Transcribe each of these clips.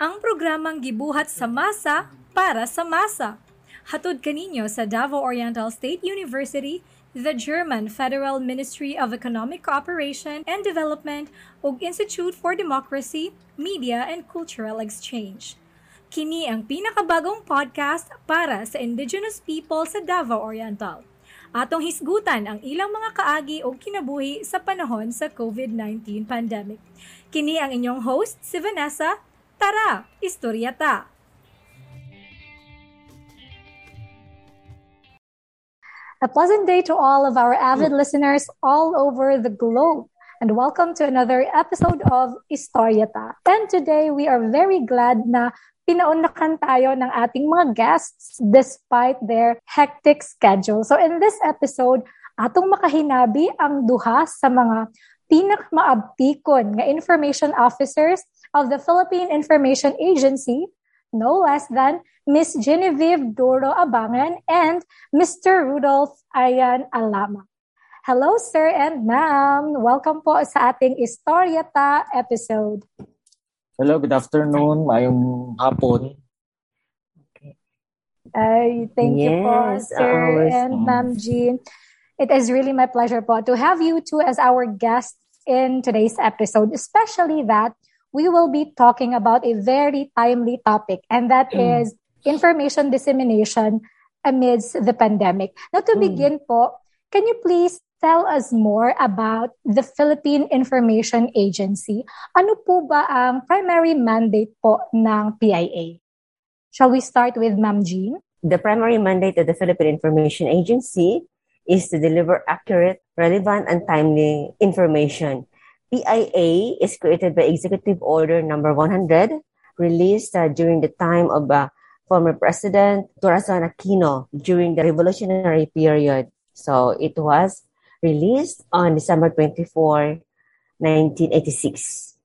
ang programang gibuhat sa masa para sa masa. Hatod kaninyo sa Davao Oriental State University, the German Federal Ministry of Economic Cooperation and Development ug Institute for Democracy, Media and Cultural Exchange. Kini ang pinakabagong podcast para sa indigenous people sa Davao Oriental. Atong hisgutan ang ilang mga kaagi o kinabuhi sa panahon sa COVID-19 pandemic. Kini ang inyong host, si Vanessa, Tara! A pleasant day to all of our avid listeners all over the globe. And welcome to another episode of Istoryata. And today we are very glad na pinaunlakan tayo ng ating mga guests despite their hectic schedule. So in this episode, atong makahinabi ang duha sa mga pinakmaabtikon nga information officers of the Philippine Information Agency, no less than Miss Genevieve Doro Abangan and Mr. Rudolph Ayan Alama. Hello, sir and ma'am. Welcome po sa ating Istoryata episode. Hello, good afternoon. Mayong hapon. Ay, thank yes, you po, sir always, and ma'am Jean. It is really my pleasure po to have you two as our guests in today's episode, especially that we will be talking about a very timely topic, and that mm. is information dissemination amidst the pandemic. Now, to mm. begin po, can you please tell us more about the Philippine Information Agency? Ano po ba ang primary mandate po ng PIA? Shall we start with Ma'am Jean? The primary mandate of the Philippine Information Agency is to deliver accurate, relevant, and timely information PIA is created by Executive Order Number 100, released uh, during the time of uh, former President Corazon Aquino during the revolutionary period. So it was released on December 24, 1986.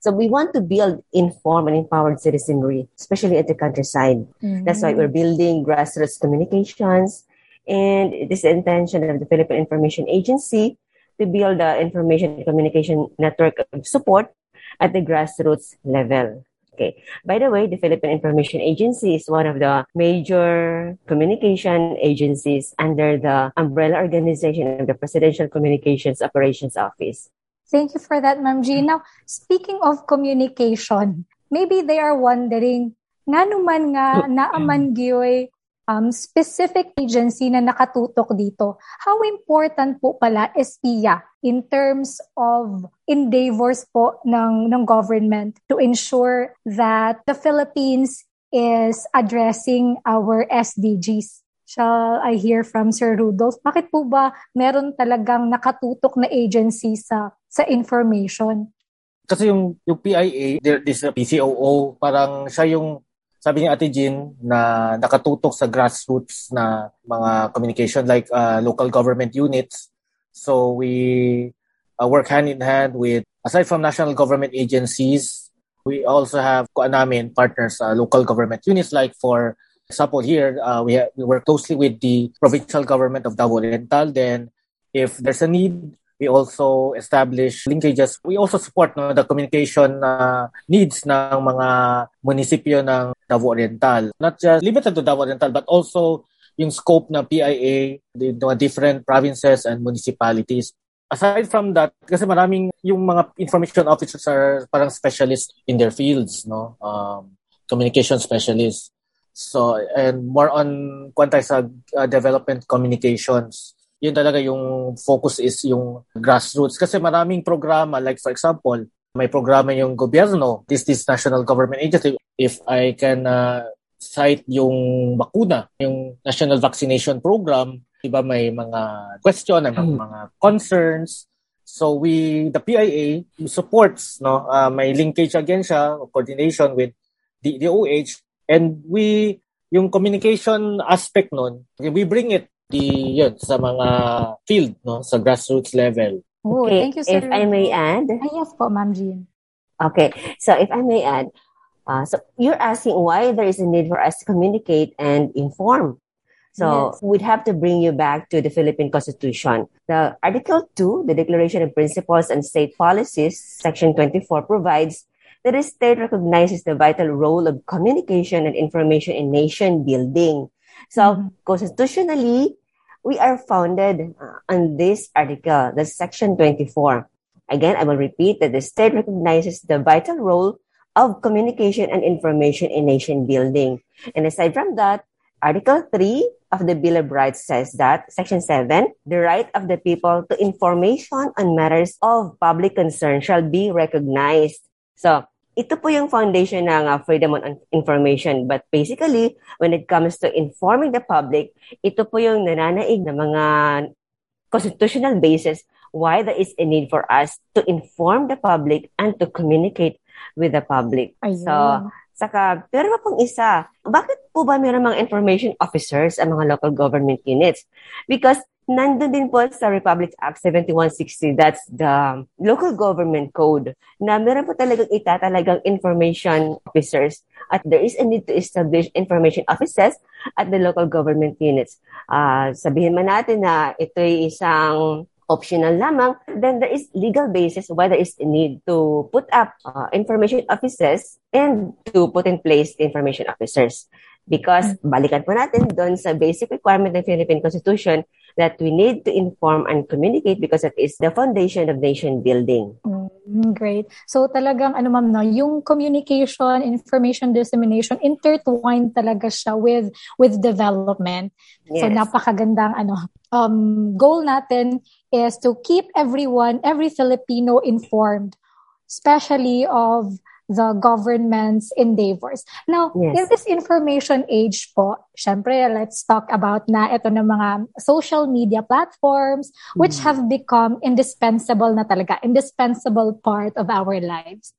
So we want to build informed and empowered citizenry, especially at the countryside. Mm-hmm. That's why we're building grassroots communications. And it is the intention of the Philippine Information Agency to build the information communication network of support at the grassroots level. Okay. By the way, the Philippine Information Agency is one of the major communication agencies under the umbrella organization of the Presidential Communications Operations Office. Thank you for that, Ma'am G. Now, speaking of communication, maybe they are wondering, nga naman nga oh. naaman giyoy um, specific agency na nakatutok dito. How important po pala is PIA in terms of endeavors po ng, ng government to ensure that the Philippines is addressing our SDGs? Shall I hear from Sir Rudolph? Bakit po ba meron talagang nakatutok na agency sa sa information? Kasi yung, yung PIA, this PCOO, parang siya yung sabi ni Ate Jean na nakatutok sa grassroots na mga communication like uh, local government units. So we uh, work hand in hand with, aside from national government agencies, we also have namin, partners, uh, local government units like for example here, uh, we, ha- we work closely with the provincial government of Davao Oriental. Then if there's a need, We also establish linkages. We also support no, the communication uh, needs ng mga munisipyo ng Davao Oriental. Not just limited to Davao Oriental, but also yung scope ng PIA, the, the different provinces and municipalities. Aside from that, kasi maraming yung mga information officers are parang specialists in their fields, no? Um, communication specialists. So, and more on kwantay uh, development communications yun talaga yung focus is yung grassroots. Kasi maraming programa, like for example, may programa yung gobyerno, this this national government agency. If I can uh, cite yung bakuna, yung national vaccination program, iba may mga question, may hmm. mga concerns. So we, the PIA supports, no, uh, may linkage again siya, coordination with the DOH, and we, yung communication aspect nun, we bring it the yun, sa mga field, no, sa grassroots level. Oh, okay. thank you, sir. If I may add. Ah, yes po, Ma'am Jean. Okay. So if I may add, uh, so you're asking why there is a need for us to communicate and inform. So yes. we'd have to bring you back to the Philippine Constitution. The Article 2, the Declaration of Principles and State Policies, Section 24, provides that the state recognizes the vital role of communication and information in nation building. So, mm-hmm. constitutionally, we are founded uh, on this article, the section 24. Again, I will repeat that the state recognizes the vital role of communication and information in nation building. And aside from that, Article 3 of the Bill of Rights says that, Section 7, the right of the people to information on matters of public concern shall be recognized. So, ito po yung foundation ng uh, freedom on information. But basically, when it comes to informing the public, ito po yung nananaig na mga constitutional basis why there is a need for us to inform the public and to communicate with the public. Ayun. So, saka, pero pang isa, bakit po ba mayroon mga information officers ang mga local government units? Because nandun din po sa Republic Act 7160, that's the local government code, na meron po talagang ita talagang information officers at there is a need to establish information offices at the local government units. Uh, sabihin man natin na ito ay isang optional lamang, then there is legal basis why there is a need to put up uh, information offices and to put in place the information officers. Because mm. balikan po natin doon sa basic requirement ng Philippine Constitution that we need to inform and communicate because it is the foundation of nation building. Mm, great. So talagang ano ma'am no, yung communication, information dissemination intertwined talaga siya with with development. Yes. So napakagandang ano um goal natin is to keep everyone, every Filipino informed, especially of the government's endeavors. Now, yes. in this information age po, syempre, let's talk about na ito ng mga social media platforms which mm. have become indispensable na talaga, indispensable part of our lives.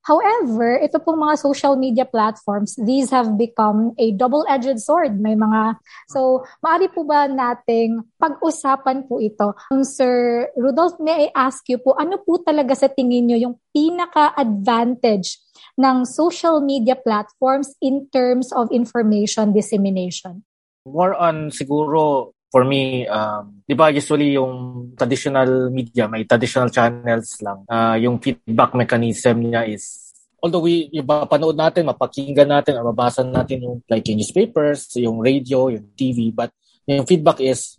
However, ito pong mga social media platforms, these have become a double-edged sword. May mga, so, maaari po ba nating pag-usapan po ito? Um, Sir Rudolph, may I ask you po, ano po talaga sa tingin nyo yung pinaka-advantage ng social media platforms in terms of information dissemination? More on siguro for me, um, di ba usually yung traditional media, may traditional channels lang. Uh, yung feedback mechanism niya is although we yung panood natin, mapakinggan natin, mababasa natin yung like yung newspapers, yung radio, yung TV, but yung feedback is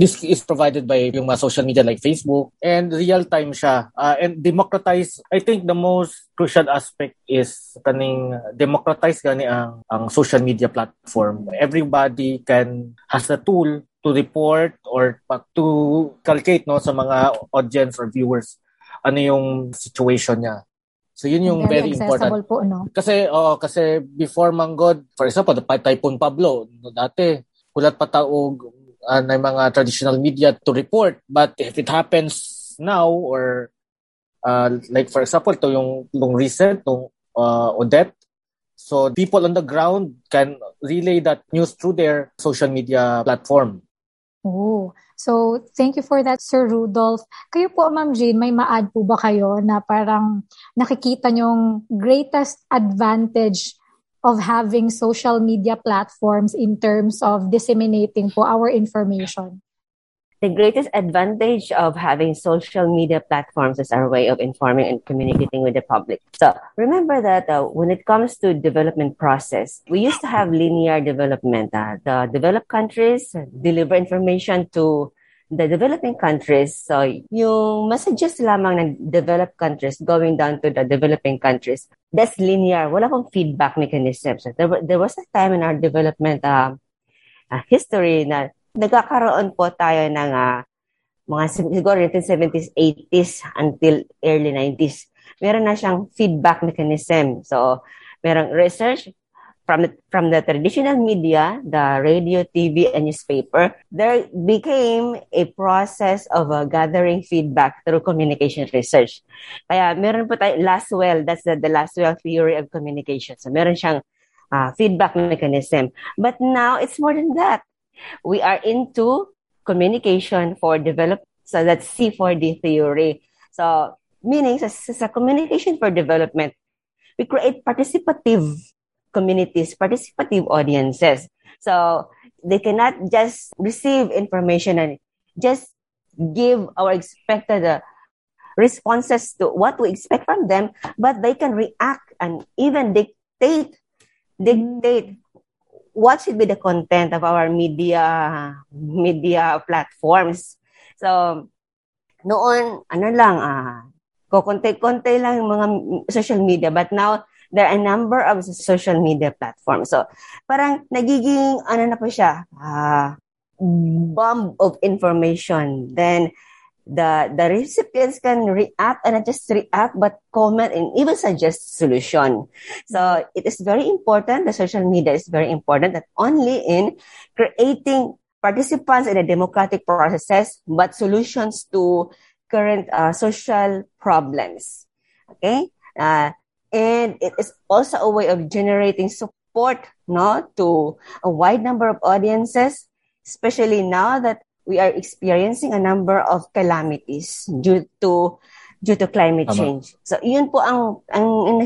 this is provided by yung mga social media like Facebook and real time siya uh, and democratize I think the most crucial aspect is kaning democratize gani ang ang social media platform everybody can has a tool to report or to calculate no sa mga audience or viewers ano yung situation niya So yun yung very, very important. Po, no? Kasi oh, kasi before Manggod, for example, the Typhoon Pablo, no, dati kulat pa taog uh, ng mga traditional media to report. But if it happens now or uh, like for example, to yung, yung recent, yung uh, Odette, so people on the ground can relay that news through their social media platform. Oh, so thank you for that, Sir Rudolph. Kayo po, Ma'am Jean, may ma-add po ba kayo na parang nakikita nyong greatest advantage of having social media platforms in terms of disseminating po our information? The greatest advantage of having social media platforms is our way of informing and communicating with the public. So remember that uh, when it comes to development process, we used to have linear development. Uh, the developed countries deliver information to the developing countries, so yung messages lamang ng developed countries going down to the developing countries, that's linear. Wala pong feedback mechanism. So there, there was a time in our development uh, uh, history na nagkakaroon po tayo ng uh, mga siguro 1970s, 80s until early 90s. Meron na siyang feedback mechanism. So, merong research, from the, from the traditional media, the radio, TV, and newspaper, there became a process of uh, gathering feedback through communication research. Kaya meron po tayo Laswell, that's the, the Laswell theory of communication. So meron siyang uh, feedback mechanism. But now it's more than that. We are into communication for develop. So that's C4D theory. So meaning sa, sa communication for development, we create participative communities, participative audiences. So they cannot just receive information and just give our expected uh, responses to what we expect from them, but they can react and even dictate dictate what should be the content of our media media platforms. So noon ano lang ah kukonti-konti lang yung mga social media but now there are a number of social media platforms. So parang nagiging ano na po siya ah bomb of information. Then the the recipients can react and not just react but comment and even suggest solution. So it is very important the social media is very important that only in creating participants in the democratic processes but solutions to current uh, social problems. Okay? Uh, and it is also a way of generating support no to a wide number of audiences especially now that we are experiencing a number of calamities due to due to climate Tama. change. So, yun po ang, ang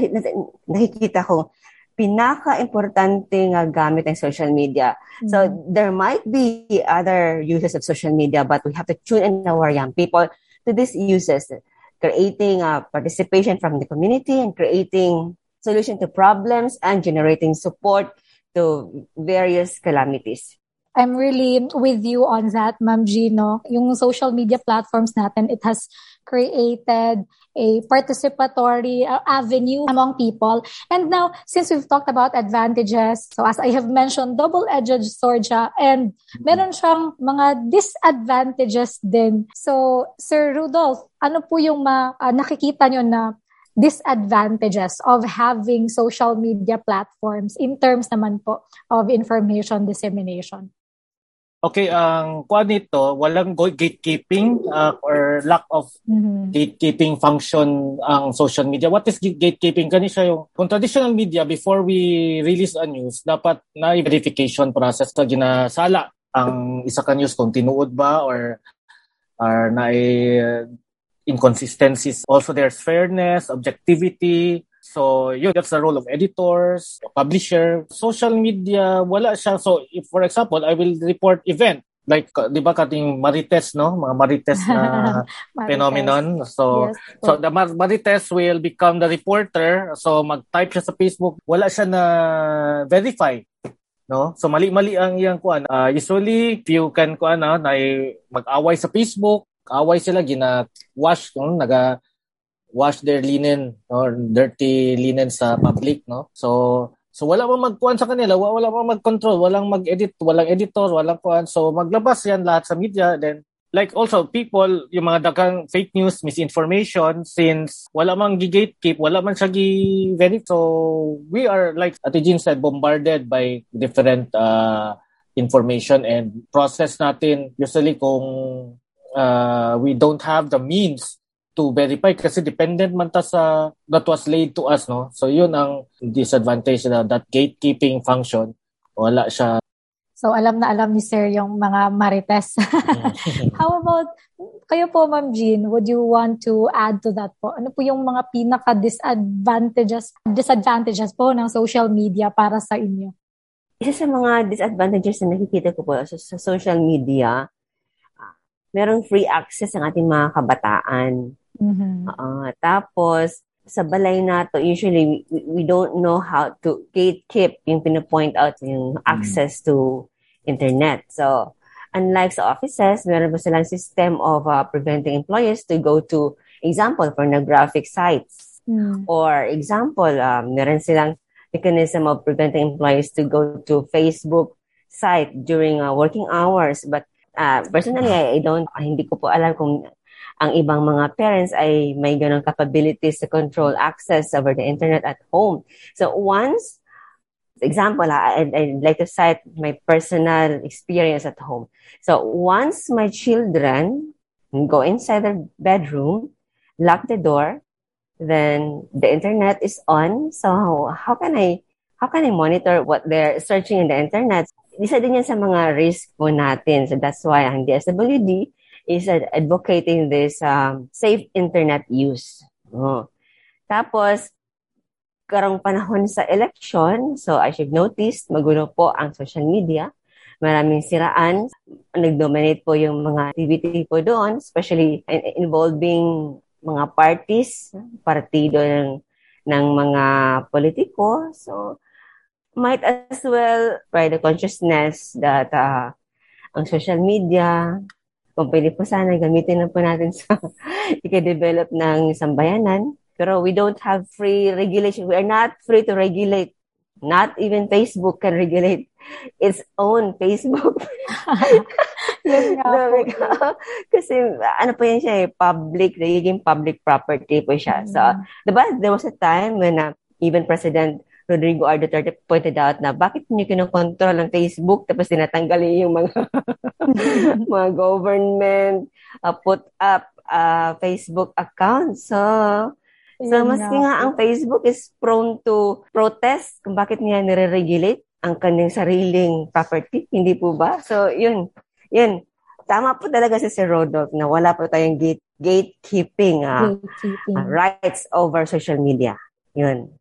nakikita ko pinaka-importante nga gamit ng social media. Mm-hmm. So, there might be other uses of social media, but we have to tune in our young people to these uses, creating a participation from the community and creating solution to problems and generating support to various calamities. I'm really with you on that, Ma'am Gino. Yung social media platforms natin, it has created a participatory uh, avenue among people. And now, since we've talked about advantages, so as I have mentioned, double-edged sword siya, and meron siyang mga disadvantages din. So, Sir Rudolph, ano po yung ma, uh, nakikita nyo na disadvantages of having social media platforms in terms naman po of information dissemination? Okay, ang kuan nito, walang gatekeeping uh, or lack of mm-hmm. gatekeeping function ang social media. What is gatekeeping? Kani siya yung kung traditional media before we release a news, dapat na verification process sa ginasala ang isa ka news kung tinuod ba or or na uh, inconsistencies. Also there's fairness, objectivity, So, yun, that's the role of editors, publisher. Social media, wala siya. So, if, for example, I will report event, like, di ba kating marites, no? Mga marites na phenomenon. So, yes. so the marites will become the reporter. So, mag-type siya sa Facebook. Wala siya na verify. No? So, mali-mali ang iyang kuan. Uh, usually, if you can kuan na, na mag-away sa Facebook, away sila, gina-wash, no? naga wash their linen or dirty linen sa public, no? So, so wala mang magkuan sa kanila, wala mang mag-control, walang mag-edit, walang editor, walang kuan. So, maglabas yan lahat sa media. Then, like also people, yung mga dagang fake news, misinformation, since wala mang gi-gatekeep, wala man siya gi-verify. So, we are, like Ate Jean said, bombarded by different uh, information and process natin usually kung uh, we don't have the means to verify kasi dependent man ta sa that was laid to us no so yun ang disadvantage na that gatekeeping function wala siya So alam na alam ni Sir yung mga marites. How about kayo po Ma'am Jean, would you want to add to that po? Ano po yung mga pinaka disadvantages disadvantages po ng social media para sa inyo? Isa sa mga disadvantages na nakikita ko po sa, sa social media, uh, merong free access ang ating mga kabataan Mm-hmm. Uh, tapos, sa balay na to, usually, we, we don't know how to gatekeep yung pinapoint out yung mm-hmm. access to internet. So, unlike sa offices, meron ba silang system of uh, preventing employees to go to, example, pornographic sites. Mm. Or example, um, meron silang mechanism of preventing employees to go to Facebook site during uh, working hours. But uh, personally, I, I don't, hindi ko po alam kung ang ibang mga parents ay may ganong capabilities to control access over the internet at home. So once, example, I'd, I'd like to cite my personal experience at home. So once my children go inside their bedroom, lock the door, then the internet is on. So how, how can I how can I monitor what they're searching in the internet? Isa din yan sa mga risk po natin. So that's why ang DSWD is advocating this um, safe internet use. Oh. Tapos, karong panahon sa election, so as you've noticed, magulo po ang social media. Maraming siraan. Nag-dominate po yung mga activity po doon, especially involving mga parties, partido ng, ng mga politiko. So, might as well try the consciousness that uh, ang social media, kung pwede po sana, gamitin na po natin sa ika-develop ng sambayanan. Pero we don't have free regulation. We are not free to regulate. Not even Facebook can regulate its own Facebook. Yun nga po. Kasi ano po yan siya eh, public, nagiging public property po siya. So, Mm. diba, there was a time when uh, even President Rodrigo R. Duterte pointed out na bakit niyo kinokontrol ang Facebook tapos tinatanggal yung mga mga government uh, put up uh, Facebook accounts. So, so maski nga ang Facebook is prone to protest kung bakit niya nire-regulate ang kanyang sariling property. Hindi po ba? So, yun. Yun. Tama po talaga si Sir Rodolph na wala po tayong gate, gatekeeping ah, Gatekeeping. ah, rights over social media. Yun.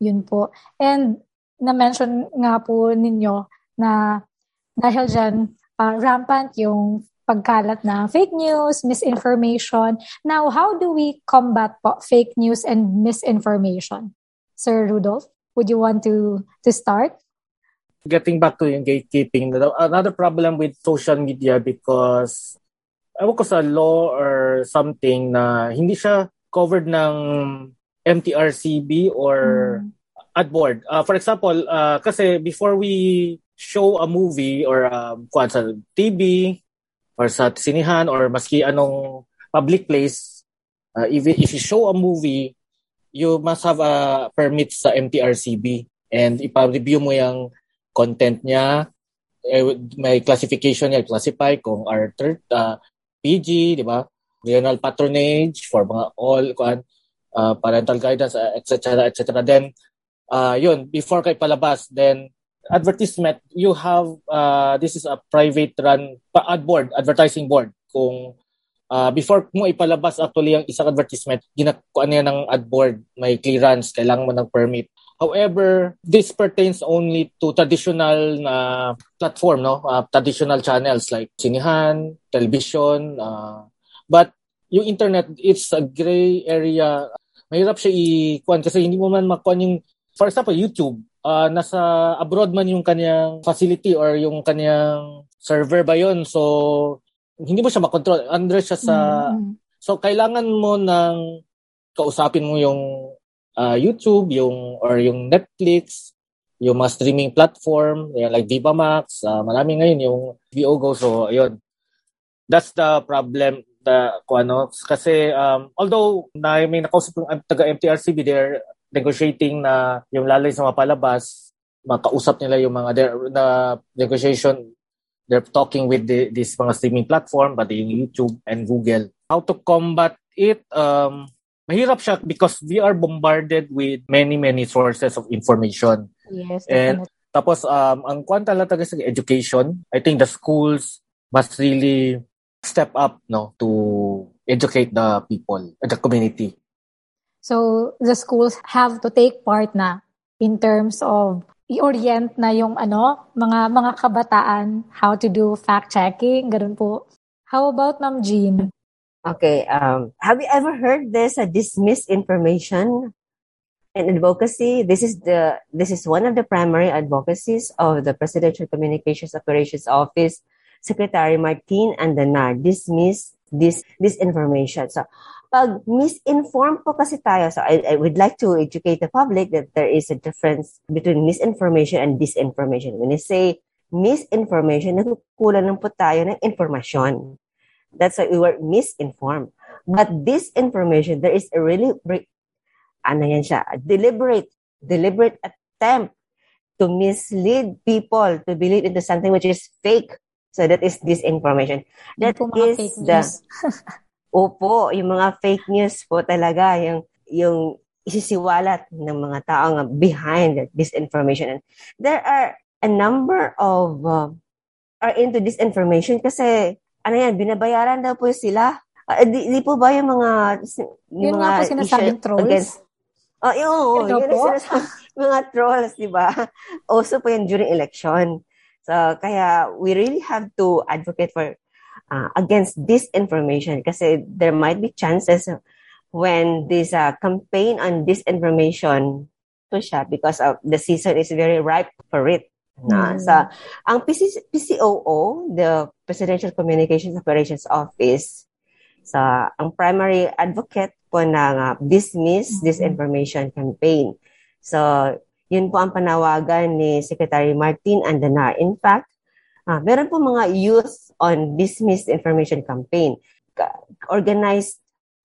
Yun po. And na-mention nga po ninyo na dahil dyan, ah, rampant yung pagkalat ng fake news, misinformation. Now, how do we combat po fake news and misinformation? Sir Rudolph, would you want to to start? getting back to yung gatekeeping, another problem with social media because ewan ko sa law or something na hindi siya covered ng MTRCB or Mm. ad board. Uh, for example, uh, kasi before we show a movie or um, kuwan sa TV or sa sinihan or maski anong public place, uh, if, if you show a movie, you must have a permit sa MTRCB and ipa-review mo yung content niya, eh, may classification niya, classify kung R3, uh, PG, di ba? Regional patronage for mga all, kuan, uh, parental guidance, uh, etc. etc. Then, uh, yun, before kay palabas, then, advertisement, you have, uh, this is a private run, ad board, advertising board. Kung, uh, before mo ipalabas actually ang isang advertisement, ginakuan niya ng ad board, may clearance, kailangan mo ng permit. However, this pertains only to traditional na platform, no? Uh, traditional channels like sinihan, television, uh, but yung internet, it's a gray area. Mahirap siya i-kuan kasi hindi mo man makuan yung, for example, YouTube. Uh, nasa abroad man yung kanyang facility or yung kanyang server ba yun. So, hindi mo siya makontrol. Under siya sa... Mm. So, kailangan mo ng kausapin mo yung uh, YouTube, yung or yung Netflix, yung mga streaming platform, yan, like Viva Max, uh, marami ngayon yung VO Go. So, ayun. That's the problem the kung ano. Kasi um, although na may nakausap yung taga MTRCB they're negotiating na yung lalay sa mga palabas makausap nila yung mga their, na negotiation they're talking with the, this mga streaming platform but yung YouTube and Google. How to combat it um mahirap siya because we are bombarded with many many sources of information. Yes, And- tapos um ang kwan talaga sa education I think the schools must really step up no to educate the people the community So, the schools have to take part na in terms of i-orient na yung ano, mga mga kabataan how to do fact checking, ganun po. How about Ma'am Jean? Okay. Um, have you ever heard this uh, dismiss information and advocacy? This is the this is one of the primary advocacies of the Presidential Communications Operations Office Secretary Martin Andanar. Dismiss this disinformation. So, pag misinformed po kasi tayo, so I, I would like to educate the public that there is a difference between misinformation and disinformation. When you say misinformation, nagkukulan lang po tayo ng informasyon. That's why we were misinformed. But disinformation, there is a really, re- ano yan siya, a deliberate, deliberate attempt to mislead people to believe into something which is fake. So that is disinformation. That po mga is the, opo, yung mga fake news po talaga, yung, yung isisiwalat ng mga tao nga behind that disinformation. And there are a number of uh, are into disinformation kasi ano yan, binabayaran daw po sila. Ah, di, di po ba yung mga Yun yung nga po mga sinasabing trolls. against- Oh, yun, Yun daw yun ang po? sinasabi- mga trolls, di ba? Also po yan during election. So, kaya we really have to advocate for uh, against disinformation kasi there might be chances when this uh, campaign on disinformation to siya because of the season is very ripe for it. Na, mm. sa ang PC, PCOO, the Presidential Communications Operations Office, sa ang primary advocate po ng uh, Dismiss mm-hmm. Disinformation Campaign. So, yun po ang panawagan ni Secretary Martin Andanar. In fact, uh, meron po mga youth on Dismiss Information Campaign organized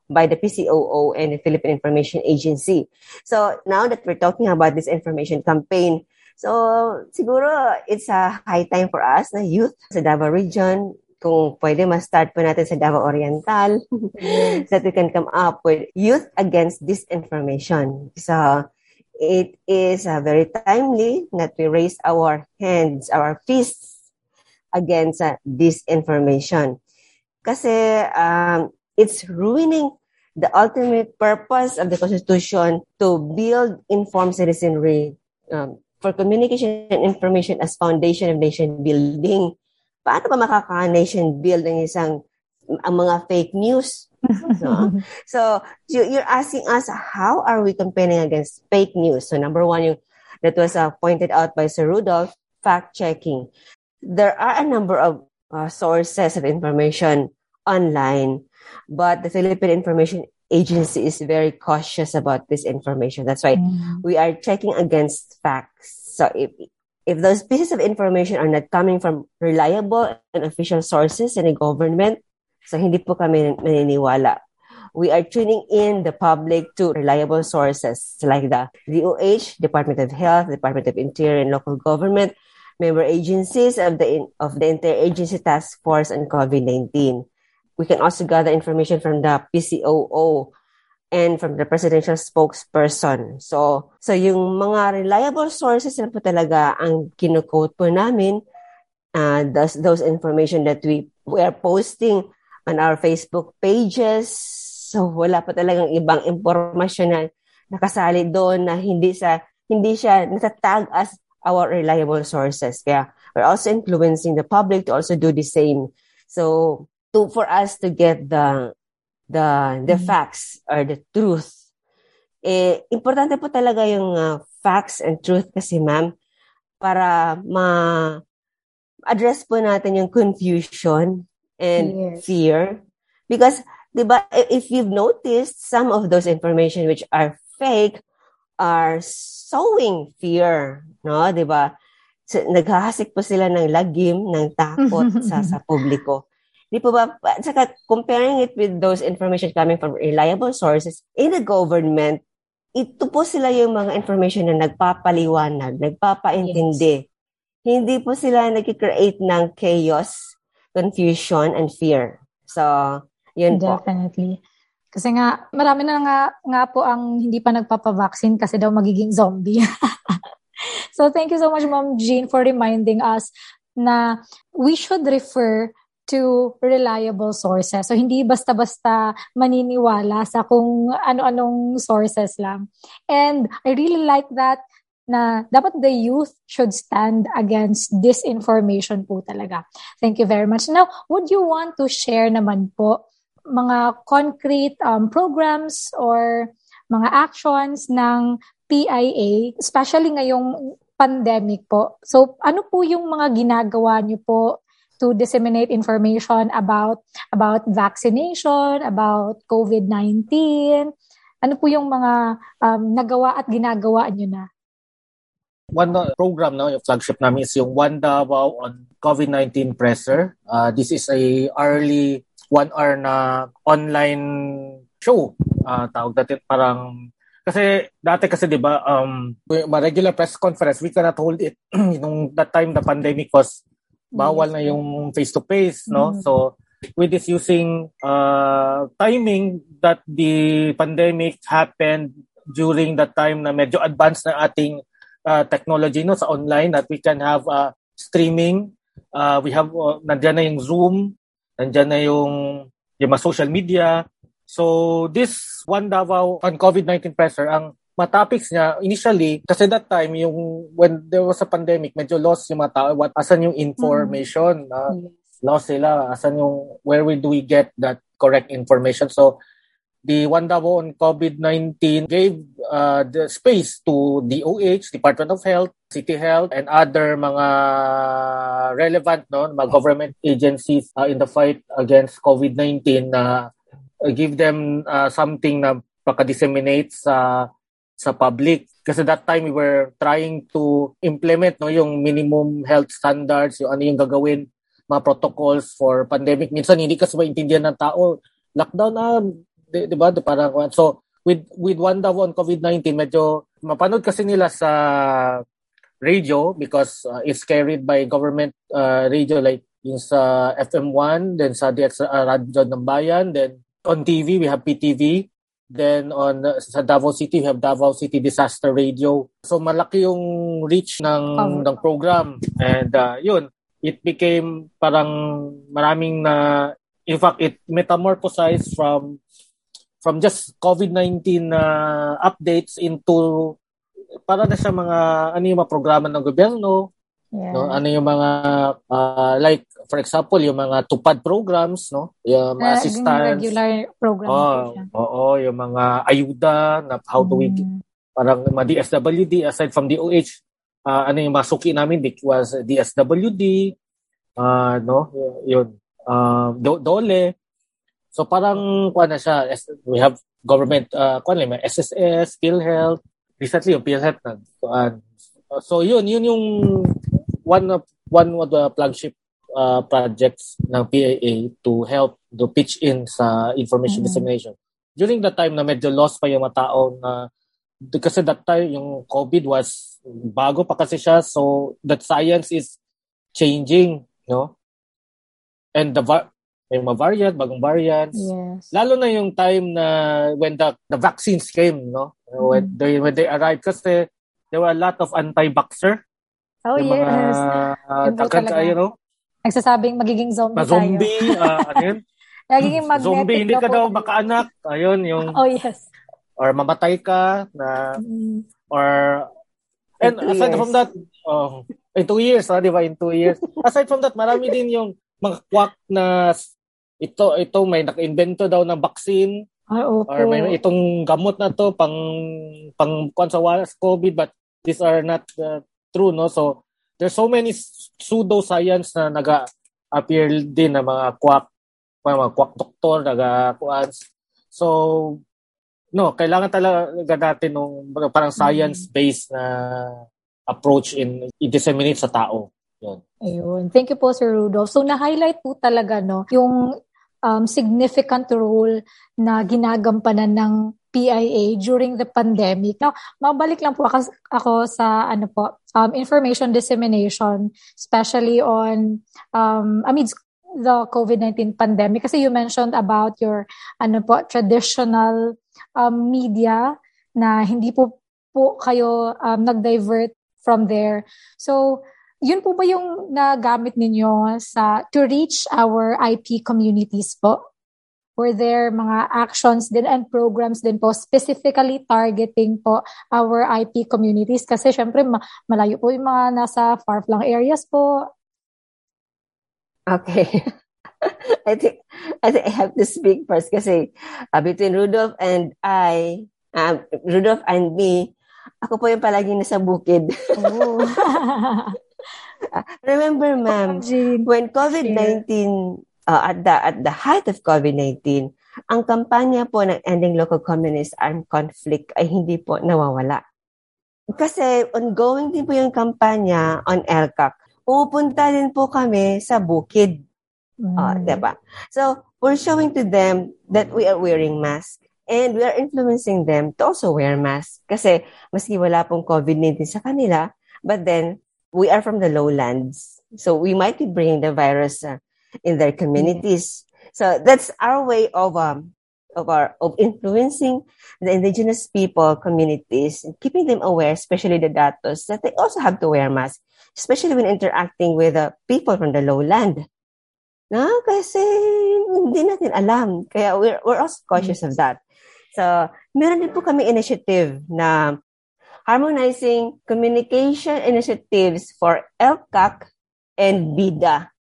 by the PCOO and the Philippine Information Agency. So now that we're talking about this information campaign, so siguro it's a high time for us na youth sa Davao region kung pwede ma-start po natin sa Davao Oriental so that we can come up with youth against disinformation. So it is uh, very timely that we raise our hands, our fists against uh, disinformation. Kasi um, it's ruining the ultimate purpose of the Constitution to build informed citizenry um, for communication and information as foundation of nation building paano ba makaka-nation build ng isang ang mga fake news? No? so, you're asking us, how are we campaigning against fake news? So, number one, yung, that was uh, pointed out by Sir Rudolph, fact-checking. There are a number of uh, sources of information online, but the Philippine Information Agency is very cautious about this information. That's why mm. we are checking against facts. So, if, if those pieces of information are not coming from reliable and official sources in the government, so hindi po kami naniniwala. We are tuning in the public to reliable sources like the DOH, Department of Health, Department of Interior and Local Government, member agencies of the of the Interagency Task Force on COVID-19. We can also gather information from the PCOO, and from the presidential spokesperson. So, so yung mga reliable sources na po talaga ang kinukote po namin, uh, those, those information that we, we are posting on our Facebook pages. So, wala pa talagang ibang impormasyon na nakasali doon na hindi sa hindi siya natatag as our reliable sources. Kaya we're also influencing the public to also do the same. So, to for us to get the the the mm-hmm. facts or the truth. Eh, importante po talaga yung uh, facts and truth kasi ma'am para ma address po natin yung confusion and yes. fear because 'di ba if you've noticed some of those information which are fake are sowing fear no 'di ba so, naghahasik po sila ng lagim ng takot sa sa publiko Di po ba, saka comparing it with those information coming from reliable sources in the government, ito po sila yung mga information na nagpapaliwanag, nagpapaintindi. Yes. Hindi po sila nag-create ng chaos, confusion, and fear. So, yun Definitely. po. Definitely. Kasi nga, marami na nga, nga po ang hindi pa nagpapavaccine kasi daw magiging zombie. so, thank you so much, Ma'am Jean, for reminding us na we should refer to reliable sources. So, hindi basta-basta maniniwala sa kung ano-anong sources lang. And I really like that na dapat the youth should stand against disinformation po talaga. Thank you very much. Now, would you want to share naman po mga concrete um, programs or mga actions ng PIA, especially ngayong pandemic po. So, ano po yung mga ginagawa niyo po to disseminate information about about vaccination, about COVID-19? Ano po yung mga um, nagawa at ginagawa niyo na? One uh, program, no, yung flagship namin is yung One Davao on COVID-19 Presser. Uh, this is a early one hour na online show. Uh, tawag natin parang kasi dati kasi 'di ba um regular press conference we cannot hold it nung that time the pandemic was bawal na yung face to face no mm-hmm. so with this using uh, timing that the pandemic happened during that time na medyo advanced na ating uh, technology no sa online that we can have uh, streaming uh, we have uh, nandiyan na yung Zoom nandiyan na yung yung mga social media so this one Davao on COVID-19 presser ang mga topics niya, initially, kasi that time, yung when there was a pandemic, medyo lost yung mga tao. What, asan yung information? Mm. Uh, lost sila. Asan yung, where we do we get that correct information? So, the Davao on COVID-19 gave uh, the space to DOH, Department of Health, City Health, and other mga relevant no, mga government agencies uh, in the fight against COVID-19 na uh, give them uh, something na paka-disseminate sa sa public. Kasi that time we were trying to implement no yung minimum health standards yung ano yung gagawin mga protocols for pandemic. Minsan hindi kasi maintindihan ng tao. Lockdown na di, di ba? Parang, so, with, with one daw on COVID-19, medyo mapanood kasi nila sa radio because uh, it's carried by government uh, radio like yung sa FM1, then sa DX uh, Radyo ng Bayan, then on TV we have PTV, then on uh, sa Davao City we have Davao City Disaster Radio. So malaki yung reach ng um, ng program and uh, yun, it became parang maraming na in fact it metamorphosized from from just COVID-19 uh, updates into para na sa mga ano yung mga programa ng gobyerno yeah. no? Ano yung mga uh, like for example yung mga tupad programs no? Yung mga uh, assistance. regular program oh, oo oh, yung mga ayuda na how do we mm. parang mga DSWD aside from DOH uh, ano yung masuki namin it was DSWD uh, no? Yun. Uh, do, dole So parang kuha na siya, we have government, uh, kuha na, SSS, PhilHealth, recently yung PhilHealth na. Uh, so yun, yun yung one of, one of the flagship uh, projects ng PAA to help to pitch in sa information mm-hmm. dissemination. During the time na medyo lost pa yung mga tao na kasi that time yung COVID was bago pa kasi siya so that science is changing no and the may mga variant, bagong variants. Yes. Lalo na yung time na when the, the vaccines came, no? Mm. When, they, when they arrived kasi there were a lot of anti-vaxxer. Oh, yung yes. Mga, uh, uh, you know? Nagsasabing magiging zombie tayo. zombie, uh, ano yun? Nagiging magnetic. Zombie, hindi ka daw makaanak. Ayun, yung... Oh, yes. Or mamatay ka na... Mm. Or... And aside years. from that, oh, in two years, ah, di ba? In two years. Aside from that, marami din yung mga quack na ito ito may naka-invento daw ng vaccine Ay, opo. or may itong gamot na to pang pang kwan sa COVID but these are not uh, true no so there's so many pseudo science na naga appear din na mga quack mga quack doktor naga kuans so no kailangan talaga natin ng parang science based na approach in i-disseminate sa tao yun. Ayun. Thank you po, Sir Rudolph. So, na-highlight po talaga, no, yung um, significant role na ginagampanan ng PIA during the pandemic. Now, mabalik lang po ako, ako sa ano po, um, information dissemination, especially on um, amidst the COVID-19 pandemic. Kasi you mentioned about your ano po, traditional um, media na hindi po po kayo um, nag-divert from there. So, yun po ba yung nagamit ninyo sa to reach our IP communities po? Were there mga actions din and programs din po specifically targeting po our IP communities? Kasi syempre ma- malayo po yung mga nasa far-flung areas po. Okay. I think I think I have to speak first kasi uh, between Rudolph and I, um, Rudolph and me, ako po yung palaging nasa bukid. Oh. Remember, ma'am, when COVID-19, uh, at, the, at the height of COVID-19, ang kampanya po ng Ending Local Communist Armed Conflict ay hindi po nawawala. Kasi ongoing din po yung kampanya on LCAC. Pupunta din po kami sa bukid. Mm. Uh, diba? So, we're showing to them that we are wearing masks and we are influencing them to also wear masks. Kasi maski wala pong COVID-19 sa kanila, but then we are from the lowlands. So we might be bringing the virus uh, in their communities. So that's our way of um, of our of influencing the indigenous people communities and keeping them aware, especially the datos, that they also have to wear masks, especially when interacting with uh, people from the lowland. Na kasi hindi natin alam. Kaya we're, we're also cautious of that. So, meron din po kami initiative na harmonizing communication initiatives for LCAC and BIDA.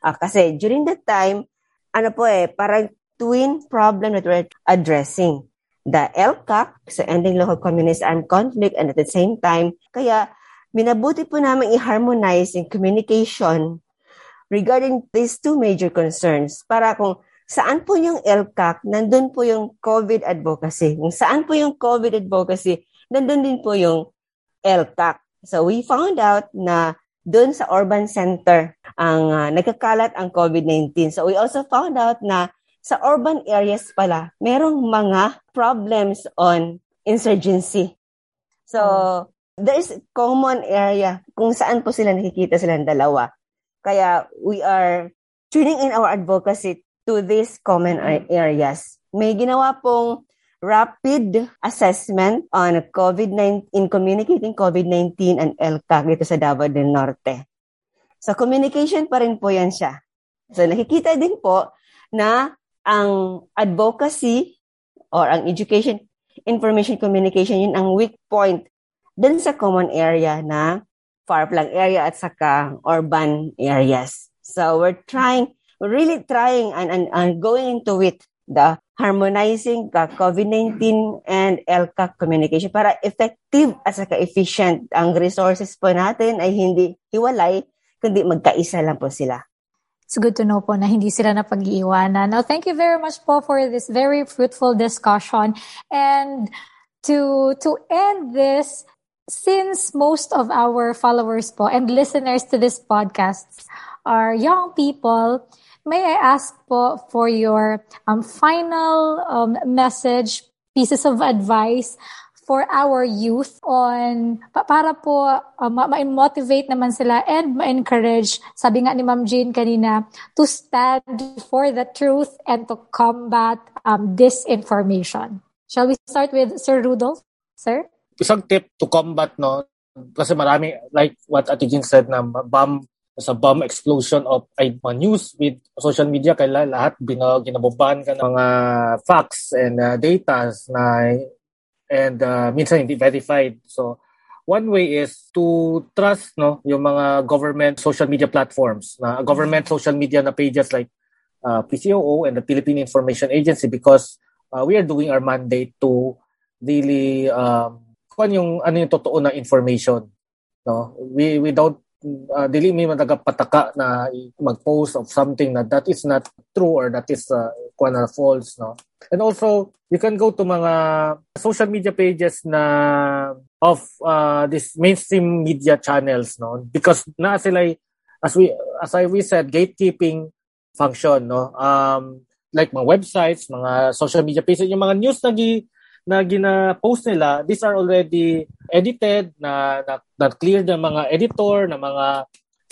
Uh, kasi during that time, ano po eh, parang twin problem that we're addressing. The LCAC, so Ending Local Communist Armed Conflict, and at the same time, kaya minabuti po namin i-harmonize yung communication regarding these two major concerns para kung saan po yung LCAC, nandun po yung COVID advocacy. Kung saan po yung COVID advocacy, nandun din po yung LCAC. So we found out na doon sa urban center ang uh, nagkakalat ang COVID-19. So we also found out na sa urban areas pala, merong mga problems on insurgency. So there is common area kung saan po sila nakikita silang dalawa. Kaya we are tuning in our advocacy to these common areas. May ginawa pong rapid assessment on COVID-19 in communicating COVID-19 and LCAC dito sa Davao del Norte. So communication pa rin po yan siya. So nakikita din po na ang advocacy or ang education information communication yun ang weak point dun sa common area na far-flung area at saka urban areas. So we're trying, we're really trying and, and, and going into it the harmonizing the COVID-19 and LCAC communication para effective at saka efficient ang resources po natin ay hindi hiwalay, kundi magkaisa lang po sila. It's good to know po na hindi sila na pag-iiwanan. Now, thank you very much po for this very fruitful discussion. And to to end this, since most of our followers po and listeners to this podcast are young people, May I ask po for your um, final um, message, pieces of advice for our youth on pa- para po uh, ma-motivate naman sila and ma-encourage, sabi nga ni Ma'am Jean kanina, to stand for the truth and to combat um, disinformation. Shall we start with Sir Rudolph? Sir? Isang tip to combat, no? Kasi marami, like what Ate Jean said, na bomb sa bomb explosion of ay, news with social media kaya lahat bina, ginaboban ka ng mga facts and uh, data na and uh, minsan hindi verified. So one way is to trust no yung mga government social media platforms na government social media na pages like uh, PCOO and the Philippine Information Agency because uh, we are doing our mandate to really um kung yung ano yung totoo na information no? We we don't uh, dili mi pataka na mag-post of something na that is not true or that is uh, na false no? And also you can go to mga social media pages na of uh, this mainstream media channels no? Because na sila as we as I we said gatekeeping function no? Um like mga websites mga social media pages yung mga news na gi, na gina-post nila, these are already edited, na, na, na clear ng mga editor, ng mga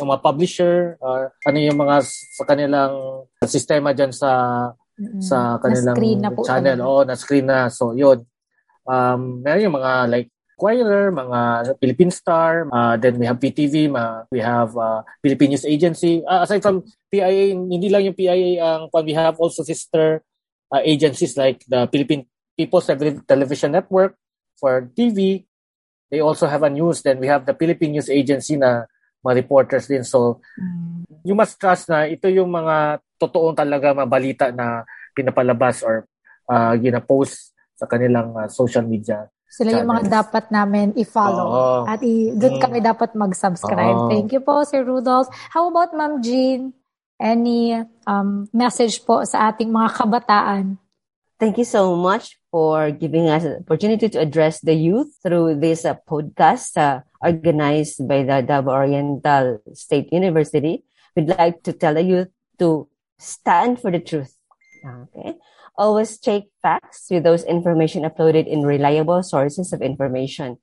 ng mga publisher, uh, ano yung mga sa kanilang sistema diyan sa mm-hmm. sa kanilang na na channel. Oo, na-screen na. So, yun. Um, meron yung mga like Inquirer, mga Philippine Star, uh, then we have PTV, ma, we have uh, Philippine News Agency. Uh, aside from PIA, hindi lang yung PIA ang we have also sister uh, agencies like the Philippine People's Television Network for TV. They also have a news. Then we have the Philippine News Agency na mga reporters din. So, mm. you must trust na ito yung mga totoong talaga mabalita na pinapalabas or uh, gina-post sa kanilang uh, social media. Sila channels. yung mga dapat namin i-follow. Oo. At i- doon mm. kami dapat mag-subscribe. Oo. Thank you po, Sir Rudolph. How about Ma'am Jean? Any um, message po sa ating mga kabataan? Thank you so much for giving us an opportunity to address the youth through this uh, podcast uh, organized by the Davao Oriental State University. We'd like to tell the youth to stand for the truth. Okay. Always check facts with those information uploaded in reliable sources of information.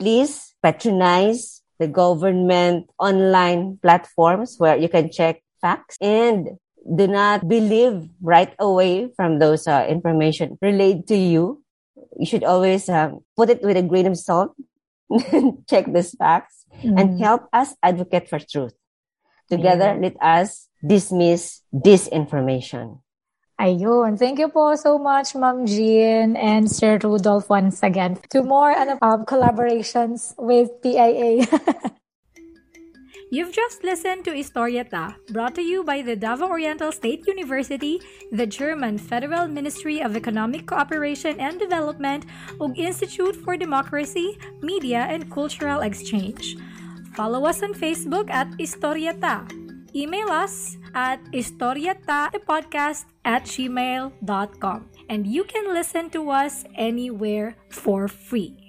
Please patronize the government online platforms where you can check facts and do not believe right away from those uh, information relayed to you. You should always um, put it with a grain of salt, check these facts, mm. and help us advocate for truth. Together, let us dismiss disinformation. Ayun. Thank you po so much, Ma'am Jean and Sir Rudolph once again. To more ano, um, collaborations with PIA. You've just listened to Historieta, brought to you by the Davao Oriental State University, the German Federal Ministry of Economic Cooperation and Development, ug Institute for Democracy, Media, and Cultural Exchange. Follow us on Facebook at Historieta. Email us at historietapodcast at gmail.com. And you can listen to us anywhere for free.